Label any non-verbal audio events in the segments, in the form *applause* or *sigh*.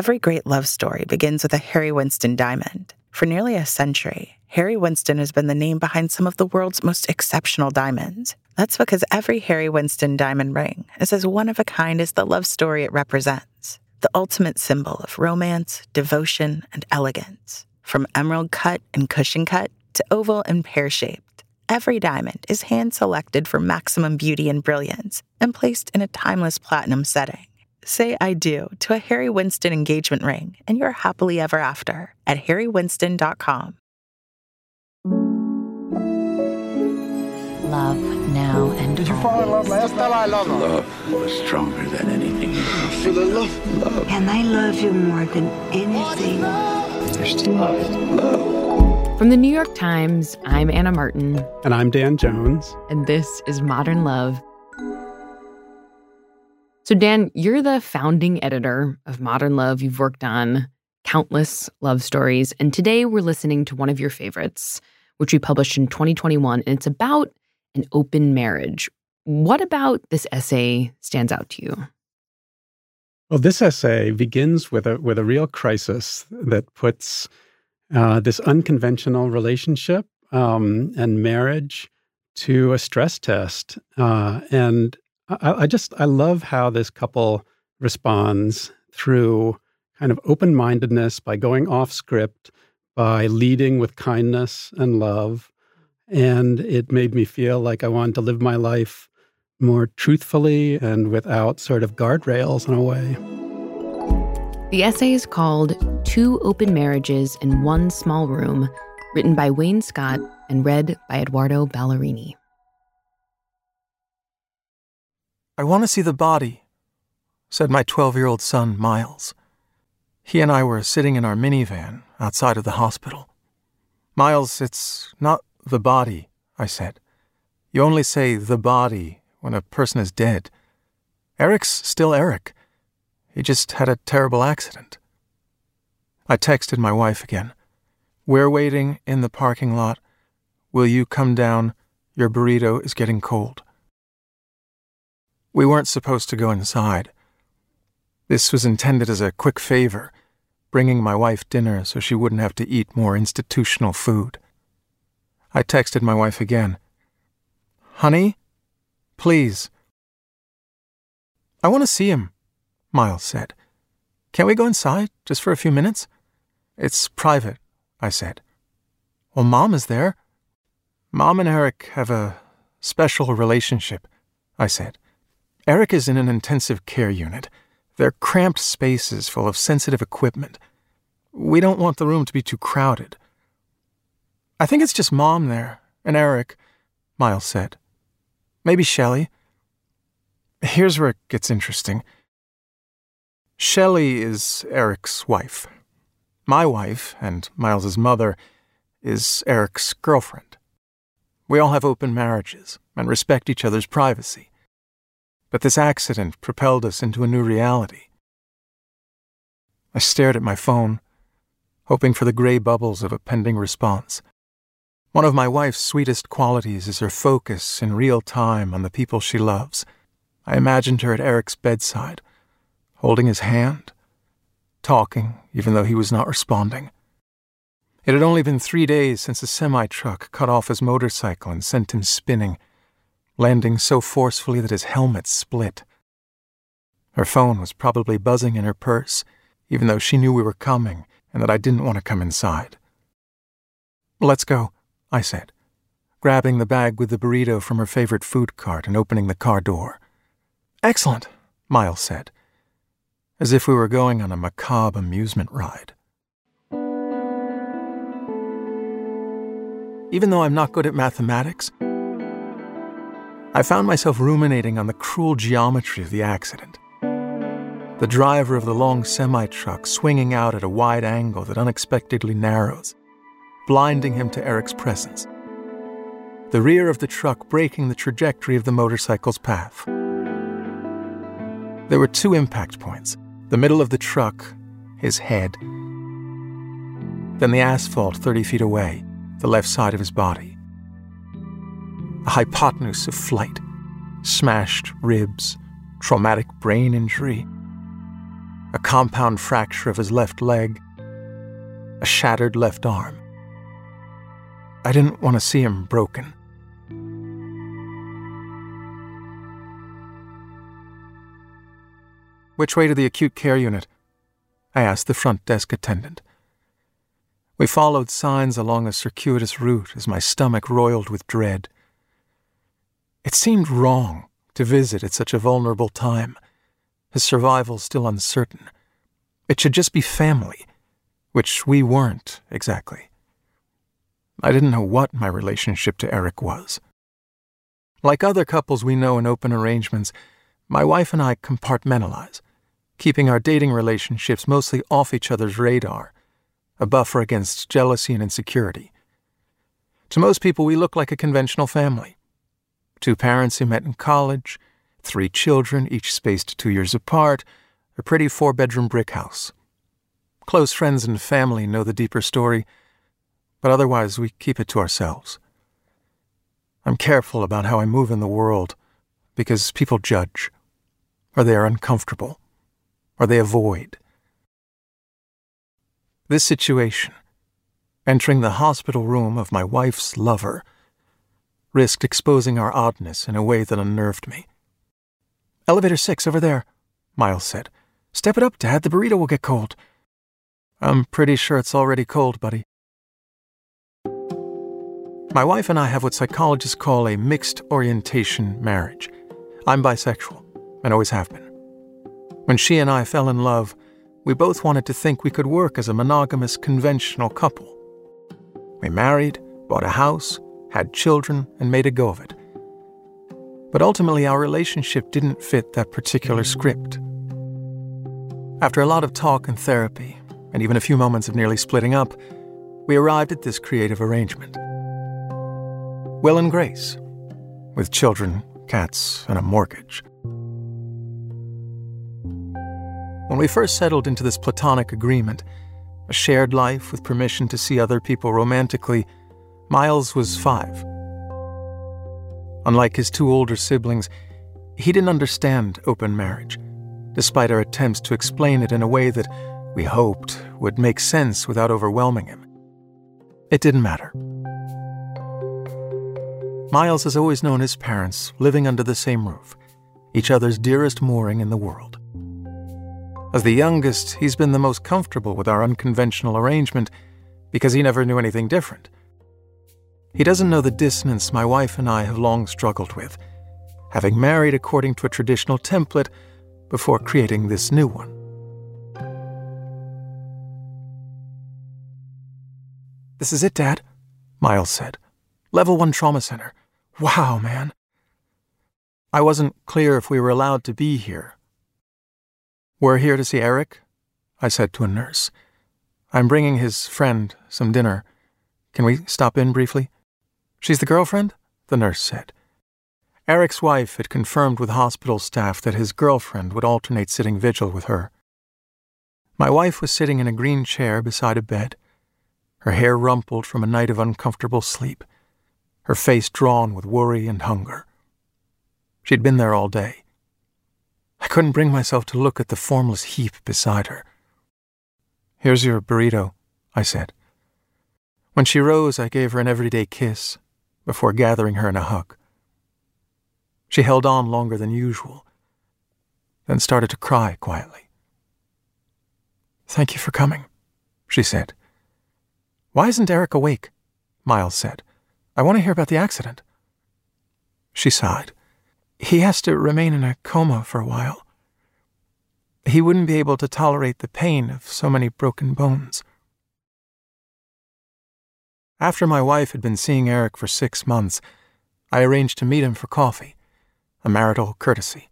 Every great love story begins with a Harry Winston diamond. For nearly a century, Harry Winston has been the name behind some of the world's most exceptional diamonds. That's because every Harry Winston diamond ring is as one of a kind as the love story it represents, the ultimate symbol of romance, devotion, and elegance. From emerald cut and cushion cut to oval and pear shaped, every diamond is hand selected for maximum beauty and brilliance and placed in a timeless platinum setting. Say I do to a Harry Winston engagement ring, and you're happily ever after at harrywinston.com. Love now and Did you fall in love last time? I love Love was stronger than anything. For the love. Love. And I love you more than anything. There's love. Love. From the New York Times, I'm Anna Martin, And I'm Dan Jones. and this is Modern Love. So, Dan, you're the founding editor of Modern Love. You've worked on countless love stories, and today we're listening to one of your favorites, which we published in 2021, and it's about an open marriage. What about this essay stands out to you? Well, this essay begins with a with a real crisis that puts uh, this unconventional relationship um, and marriage to a stress test, uh, and I, I just I love how this couple responds through kind of open mindedness by going off script, by leading with kindness and love, and it made me feel like I wanted to live my life more truthfully and without sort of guardrails in a way. The essay is called Two Open Marriages in One Small Room, written by Wayne Scott and read by Eduardo Ballerini. I want to see the body, said my 12 year old son, Miles. He and I were sitting in our minivan outside of the hospital. Miles, it's not the body, I said. You only say the body when a person is dead. Eric's still Eric. He just had a terrible accident. I texted my wife again. We're waiting in the parking lot. Will you come down? Your burrito is getting cold. We weren't supposed to go inside. This was intended as a quick favor, bringing my wife dinner so she wouldn't have to eat more institutional food. I texted my wife again. Honey, please. I want to see him, Miles said. Can't we go inside just for a few minutes? It's private, I said. Well, Mom is there. Mom and Eric have a special relationship, I said. Eric is in an intensive care unit. They're cramped spaces full of sensitive equipment. We don't want the room to be too crowded. I think it's just Mom there, and Eric, Miles said. Maybe Shelley. Here's where it gets interesting. Shelley is Eric's wife. My wife, and Miles's mother, is Eric's girlfriend. We all have open marriages and respect each other's privacy. But this accident propelled us into a new reality. I stared at my phone, hoping for the gray bubbles of a pending response. One of my wife's sweetest qualities is her focus in real time on the people she loves. I imagined her at Eric's bedside, holding his hand, talking even though he was not responding. It had only been three days since a semi truck cut off his motorcycle and sent him spinning, landing so forcefully that his helmet split. Her phone was probably buzzing in her purse, even though she knew we were coming and that I didn't want to come inside. Let's go, I said, grabbing the bag with the burrito from her favorite food cart and opening the car door. Excellent, Miles said, as if we were going on a macabre amusement ride. Even though I'm not good at mathematics, I found myself ruminating on the cruel geometry of the accident. The driver of the long semi truck swinging out at a wide angle that unexpectedly narrows, blinding him to Eric's presence. The rear of the truck breaking the trajectory of the motorcycle's path. There were two impact points the middle of the truck, his head, then the asphalt 30 feet away, the left side of his body. A hypotenuse of flight, smashed ribs, traumatic brain injury. a compound fracture of his left leg, a shattered left arm. I didn't want to see him broken. Which way to the acute care unit? I asked the front desk attendant. We followed signs along a circuitous route as my stomach roiled with dread. It seemed wrong to visit at such a vulnerable time, his survival still uncertain. It should just be family, which we weren't exactly. I didn't know what my relationship to Eric was. Like other couples we know in open arrangements, my wife and I compartmentalize, keeping our dating relationships mostly off each other's radar a buffer against jealousy and insecurity. To most people, we look like a conventional family two parents who met in college, three children, each spaced two years apart, a pretty four bedroom brick house. Close friends and family know the deeper story, but otherwise we keep it to ourselves. I'm careful about how I move in the world because people judge, or they are uncomfortable, or they avoid. This situation, entering the hospital room of my wife's lover, risked exposing our oddness in a way that unnerved me. Elevator six over there, Miles said. Step it up, Dad. The burrito will get cold. I'm pretty sure it's already cold, buddy. My wife and I have what psychologists call a mixed orientation marriage. I'm bisexual, and always have been. When she and I fell in love, we both wanted to think we could work as a monogamous, conventional couple. We married, bought a house, had children, and made a go of it. But ultimately, our relationship didn't fit that particular script. After a lot of talk and therapy, and even a few moments of nearly splitting up, we arrived at this creative arrangement. Will and Grace, with children, cats, and a mortgage. When we first settled into this platonic agreement, a shared life with permission to see other people romantically, Miles was five. Unlike his two older siblings, he didn't understand open marriage, despite our attempts to explain it in a way that we hoped would make sense without overwhelming him. It didn't matter. Miles has always known his parents living under the same roof, each other's dearest mooring in the world. As the youngest, he's been the most comfortable with our unconventional arrangement because he never knew anything different. He doesn't know the dissonance my wife and I have long struggled with, having married according to a traditional template before creating this new one. This is it, Dad, Miles said. Level 1 trauma center. Wow, man. I wasn't clear if we were allowed to be here, we're here to see Eric, I said to a nurse. I'm bringing his friend some dinner. Can we stop in briefly? She's the girlfriend? The nurse said. Eric's wife had confirmed with hospital staff that his girlfriend would alternate sitting vigil with her. My wife was sitting in a green chair beside a bed, her hair rumpled from a night of uncomfortable sleep, her face drawn with worry and hunger. She'd been there all day I couldn't bring myself to look at the formless heap beside her. Here's your burrito, I said. When she rose, I gave her an everyday kiss before gathering her in a hug. She held on longer than usual, then started to cry quietly. Thank you for coming, she said. Why isn't Eric awake? Miles said. I want to hear about the accident. She sighed. He has to remain in a coma for a while. He wouldn't be able to tolerate the pain of so many broken bones. After my wife had been seeing Eric for six months, I arranged to meet him for coffee, a marital courtesy.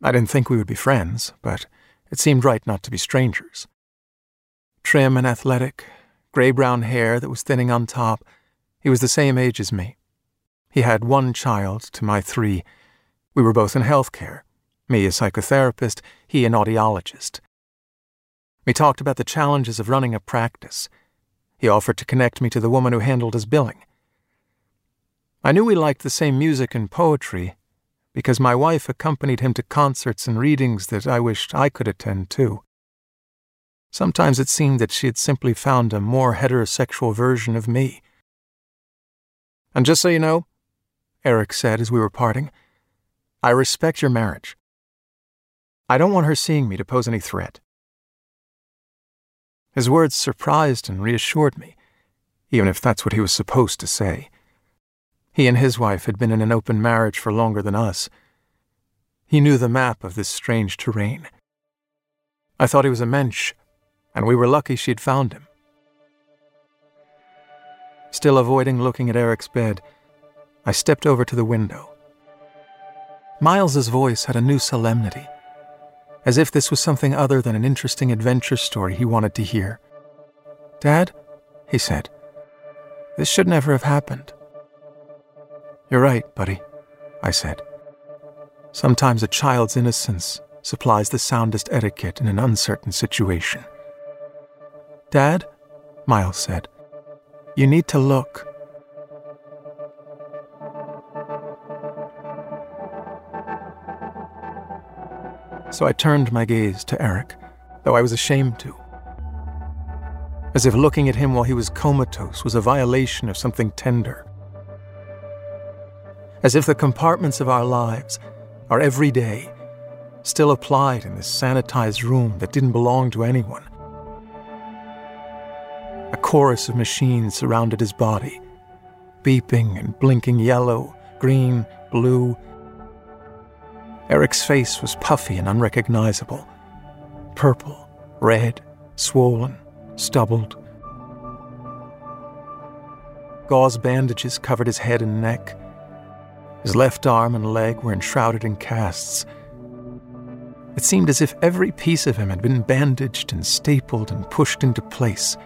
I didn't think we would be friends, but it seemed right not to be strangers. Trim and athletic, gray brown hair that was thinning on top, he was the same age as me. He had one child to my three we were both in healthcare, me a psychotherapist, he an audiologist. We talked about the challenges of running a practice. He offered to connect me to the woman who handled his billing. I knew we liked the same music and poetry because my wife accompanied him to concerts and readings that I wished I could attend too. Sometimes it seemed that she had simply found a more heterosexual version of me. And just so you know, Eric said as we were parting, I respect your marriage. I don't want her seeing me to pose any threat. His words surprised and reassured me, even if that's what he was supposed to say. He and his wife had been in an open marriage for longer than us. He knew the map of this strange terrain. I thought he was a mensch, and we were lucky she'd found him. Still avoiding looking at Eric's bed, I stepped over to the window. Miles's voice had a new solemnity, as if this was something other than an interesting adventure story he wanted to hear. Dad, he said, this should never have happened. You're right, buddy, I said. Sometimes a child's innocence supplies the soundest etiquette in an uncertain situation. Dad, Miles said, you need to look. So I turned my gaze to Eric, though I was ashamed to. As if looking at him while he was comatose was a violation of something tender. As if the compartments of our lives, our everyday, still applied in this sanitized room that didn't belong to anyone. A chorus of machines surrounded his body, beeping and blinking yellow, green, blue. Eric's face was puffy and unrecognizable purple, red, swollen, stubbled. Gauze bandages covered his head and neck. His left arm and leg were enshrouded in casts it seemed as if every piece of him had been bandaged and stapled and pushed into place.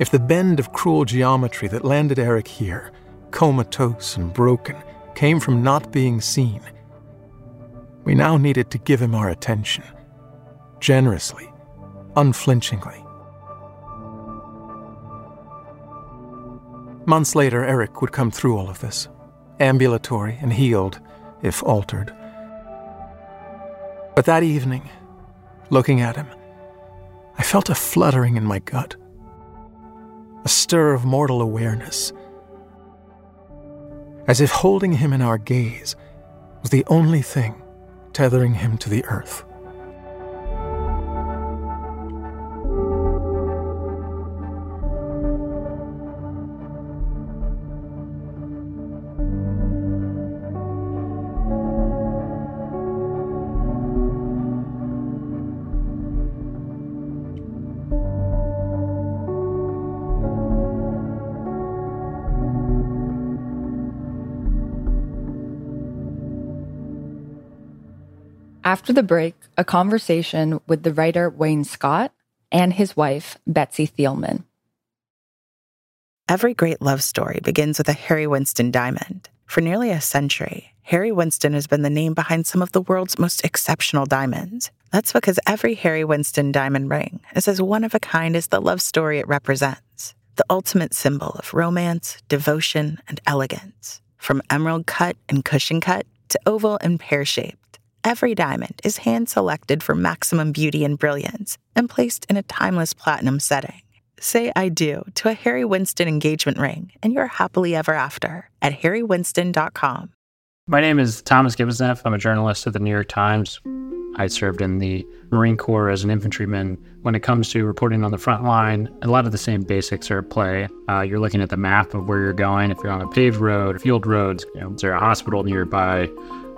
If the bend of cruel geometry that landed Eric here, comatose and broken, came from not being seen, we now needed to give him our attention, generously, unflinchingly. Months later, Eric would come through all of this, ambulatory and healed, if altered. But that evening, looking at him, I felt a fluttering in my gut, a stir of mortal awareness, as if holding him in our gaze was the only thing tethering him to the earth. After the break, a conversation with the writer Wayne Scott and his wife, Betsy Thielman. Every great love story begins with a Harry Winston diamond. For nearly a century, Harry Winston has been the name behind some of the world's most exceptional diamonds. That's because every Harry Winston diamond ring is as one of a kind as the love story it represents the ultimate symbol of romance, devotion, and elegance. From emerald cut and cushion cut to oval and pear shaped every diamond is hand selected for maximum beauty and brilliance and placed in a timeless platinum setting. Say I do to a Harry Winston engagement ring, and you're happily ever after at harrywinston.com. My name is Thomas Gibbons-Neff. I'm a journalist at the New York Times. I served in the Marine Corps as an infantryman. When it comes to reporting on the front line, a lot of the same basics are at play. Uh, you're looking at the map of where you're going. If you're on a paved road, field roads, you know, is there a hospital nearby?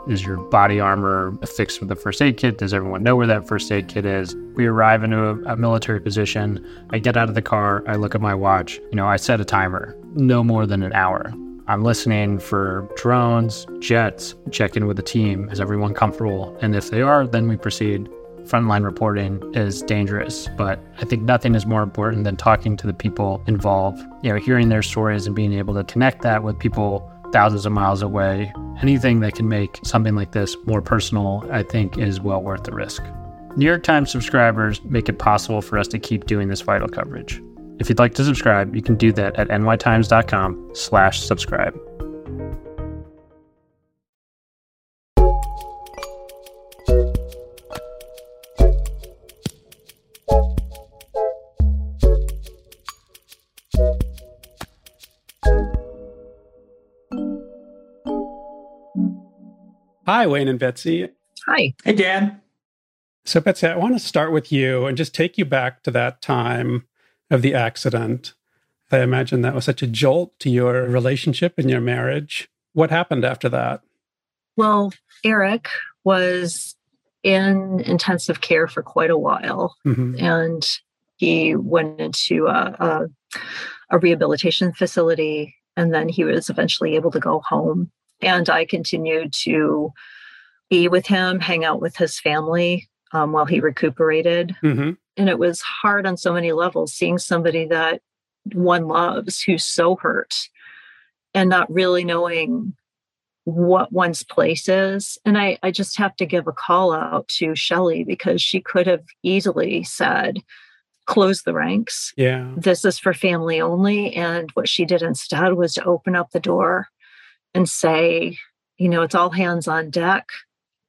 Is your body armor fixed with the first aid kit? Does everyone know where that first aid kit is? We arrive into a, a, military position. I get out of the car. I look at my watch. You know, I set a timer, no more than an hour. I'm listening for drones, jets, check in with the team. Is everyone comfortable? And if they are, then we proceed. Frontline reporting is dangerous, but I think nothing is more important than talking to the people involved. You know, hearing their stories and being able to connect that with people thousands of miles away. Anything that can make something like this more personal, I think, is well worth the risk. New York Times subscribers make it possible for us to keep doing this vital coverage. If you'd like to subscribe, you can do that at nytimes.com/subscribe. Hi, Wayne and Betsy. Hi. Hey, Dan. So, Betsy, I want to start with you and just take you back to that time of the accident. I imagine that was such a jolt to your relationship and your marriage. What happened after that? Well, Eric was in intensive care for quite a while, mm-hmm. and he went into a, a, a rehabilitation facility, and then he was eventually able to go home. And I continued to be with him, hang out with his family um, while he recuperated. Mm-hmm. And it was hard on so many levels seeing somebody that one loves who's so hurt and not really knowing what one's place is. And I, I just have to give a call out to Shelly because she could have easily said, close the ranks. Yeah. This is for family only. And what she did instead was to open up the door and say, you know, it's all hands on deck.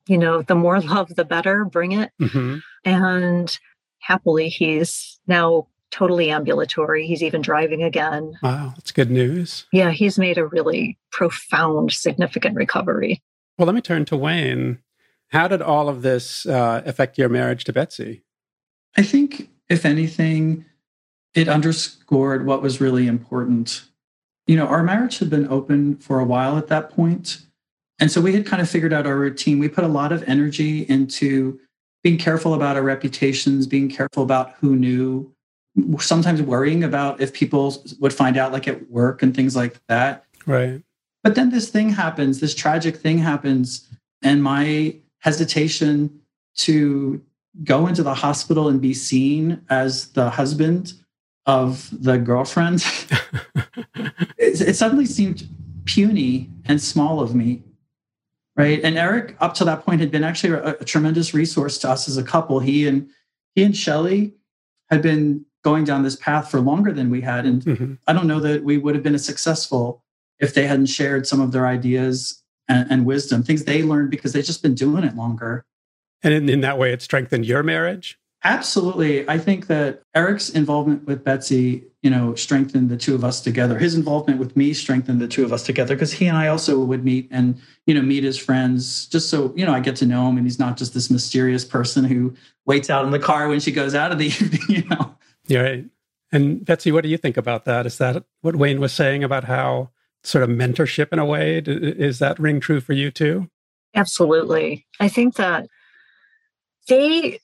You know, the more *laughs* love, the better, bring it. Mm-hmm. And happily, he's now totally ambulatory. He's even driving again. Wow, that's good news. Yeah, he's made a really profound, significant recovery. Well, let me turn to Wayne. How did all of this uh, affect your marriage to Betsy? I think, if anything, it underscored what was really important. You know, our marriage had been open for a while at that point. And so we had kind of figured out our routine. We put a lot of energy into being careful about our reputations, being careful about who knew, sometimes worrying about if people would find out like at work and things like that. Right. But then this thing happens, this tragic thing happens, and my hesitation to go into the hospital and be seen as the husband of the girlfriend, *laughs* *laughs* it, it suddenly seemed puny and small of me. Right. And Eric, up to that point, had been actually a, a tremendous resource to us as a couple. He and he and Shelly had been going down this path for longer than we had. And mm-hmm. I don't know that we would have been as successful if they hadn't shared some of their ideas and, and wisdom, things they learned because they've just been doing it longer. And in, in that way, it strengthened your marriage? Absolutely. I think that Eric's involvement with Betsy, you know, strengthened the two of us together. His involvement with me strengthened the two of us together because he and I also would meet and, you know, meet his friends just so, you know, I get to know him and he's not just this mysterious person who waits out in the car when she goes out of the *laughs* evening, you know. Yeah, right. And Betsy, what do you think about that? Is that what Wayne was saying about how sort of mentorship in a way? Is that ring true for you too? Absolutely. I think that they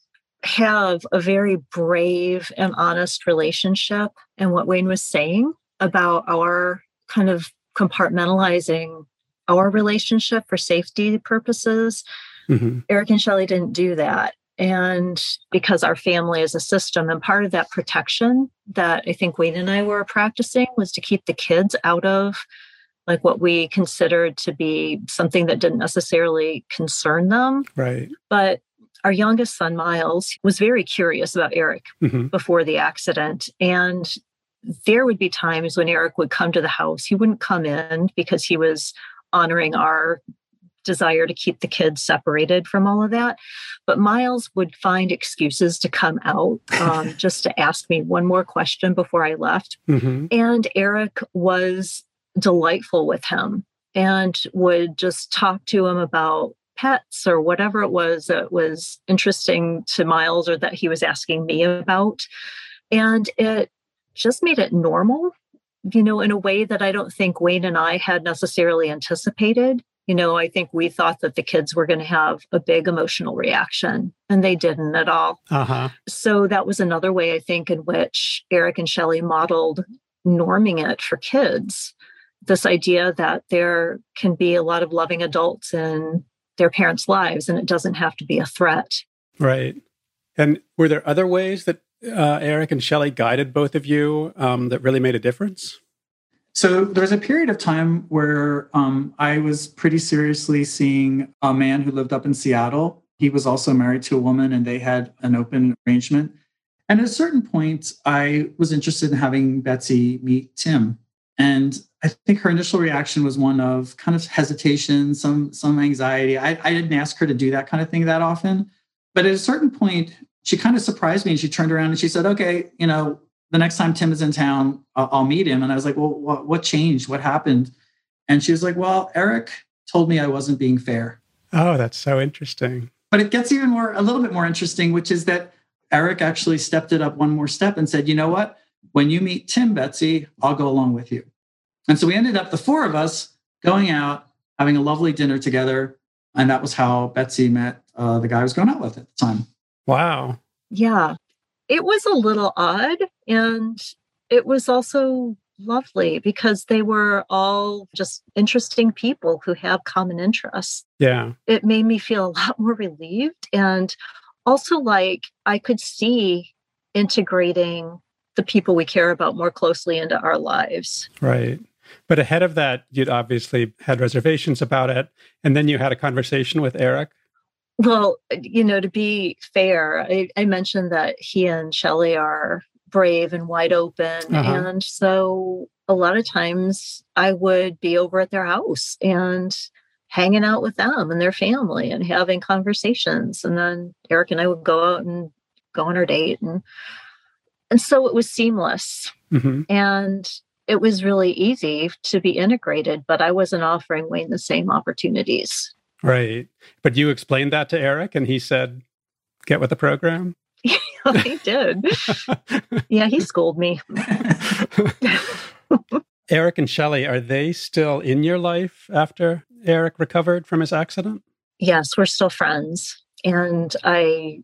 have a very brave and honest relationship. And what Wayne was saying about our kind of compartmentalizing our relationship for safety purposes, mm-hmm. Eric and Shelly didn't do that and because our family is a system and part of that protection that i think wayne and i were practicing was to keep the kids out of like what we considered to be something that didn't necessarily concern them right but our youngest son miles was very curious about eric mm-hmm. before the accident and there would be times when eric would come to the house he wouldn't come in because he was honoring our desire to keep the kids separated from all of that. But Miles would find excuses to come out um, *laughs* just to ask me one more question before I left. Mm-hmm. And Eric was delightful with him and would just talk to him about pets or whatever it was that was interesting to Miles or that he was asking me about. And it just made it normal, you know, in a way that I don't think Wayne and I had necessarily anticipated. You know, I think we thought that the kids were going to have a big emotional reaction, and they didn't at all. Uh-huh. So that was another way I think in which Eric and Shelly modeled norming it for kids. This idea that there can be a lot of loving adults in their parents' lives, and it doesn't have to be a threat. Right. And were there other ways that uh, Eric and Shelly guided both of you um, that really made a difference? So there was a period of time where um, I was pretty seriously seeing a man who lived up in Seattle. He was also married to a woman and they had an open arrangement. And at a certain point, I was interested in having Betsy meet Tim. And I think her initial reaction was one of kind of hesitation, some some anxiety. I, I didn't ask her to do that kind of thing that often. But at a certain point, she kind of surprised me and she turned around and she said, okay, you know, the next time Tim is in town, I'll, I'll meet him. And I was like, well, what, what changed? What happened? And she was like, well, Eric told me I wasn't being fair. Oh, that's so interesting. But it gets even more, a little bit more interesting, which is that Eric actually stepped it up one more step and said, you know what? When you meet Tim, Betsy, I'll go along with you. And so we ended up, the four of us, going out, having a lovely dinner together. And that was how Betsy met uh, the guy I was going out with at the time. Wow. Yeah. It was a little odd. And it was also lovely because they were all just interesting people who have common interests. Yeah. It made me feel a lot more relieved. And also, like, I could see integrating the people we care about more closely into our lives. Right. But ahead of that, you'd obviously had reservations about it. And then you had a conversation with Eric. Well, you know, to be fair, I, I mentioned that he and Shelley are brave and wide open. Uh-huh. And so a lot of times I would be over at their house and hanging out with them and their family and having conversations. And then Eric and I would go out and go on our date. And and so it was seamless. Mm-hmm. And it was really easy to be integrated, but I wasn't offering Wayne the same opportunities. Right. But you explained that to Eric and he said, get with the program? *laughs* He did. *laughs* yeah, he schooled me. *laughs* Eric and Shelley, are they still in your life after Eric recovered from his accident? Yes, we're still friends. And I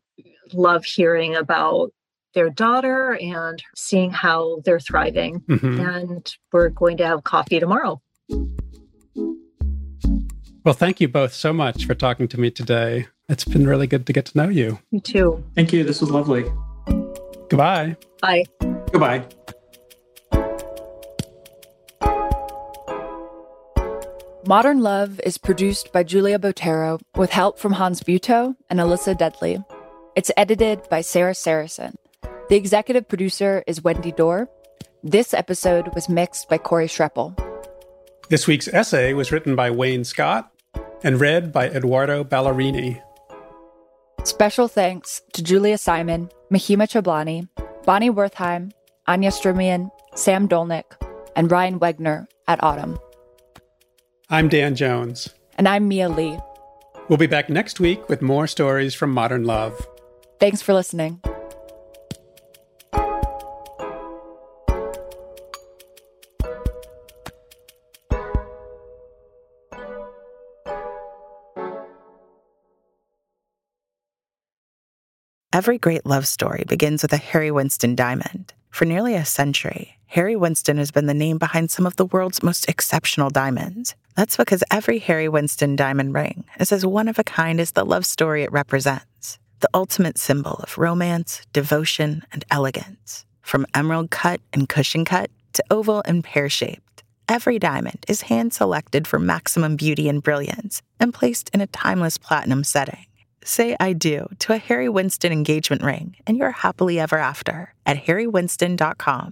love hearing about their daughter and seeing how they're thriving. Mm-hmm. And we're going to have coffee tomorrow. Well, thank you both so much for talking to me today. It's been really good to get to know you. You too. Thank you. This was lovely. Goodbye. Bye. Goodbye. Modern Love is produced by Julia Botero with help from Hans Buetow and Alyssa Dudley. It's edited by Sarah Sarasohn. The executive producer is Wendy Dorr. This episode was mixed by Corey Schreppel. This week's essay was written by Wayne Scott and read by Eduardo Ballerini. Special thanks to Julia Simon, Mahima Chablani, Bonnie Wertheim, Anya Strzemien, Sam Dolnick, and Ryan Wegner at Audm. I'm Dan Jones. And I'm Mia Lee. We'll be back next week with more stories from Modern Love. Thanks for listening. Every great love story begins with a Harry Winston diamond. For nearly a century, Harry Winston has been the name behind some of the world's most exceptional diamonds. That's because every Harry Winston diamond ring is as one of a kind as the love story it represents the ultimate symbol of romance, devotion, and elegance. From emerald cut and cushion cut to oval and pear shaped, every diamond is hand selected for maximum beauty and brilliance and placed in a timeless platinum setting. Say I do to a Harry Winston engagement ring and you're happily ever after at harrywinston.com.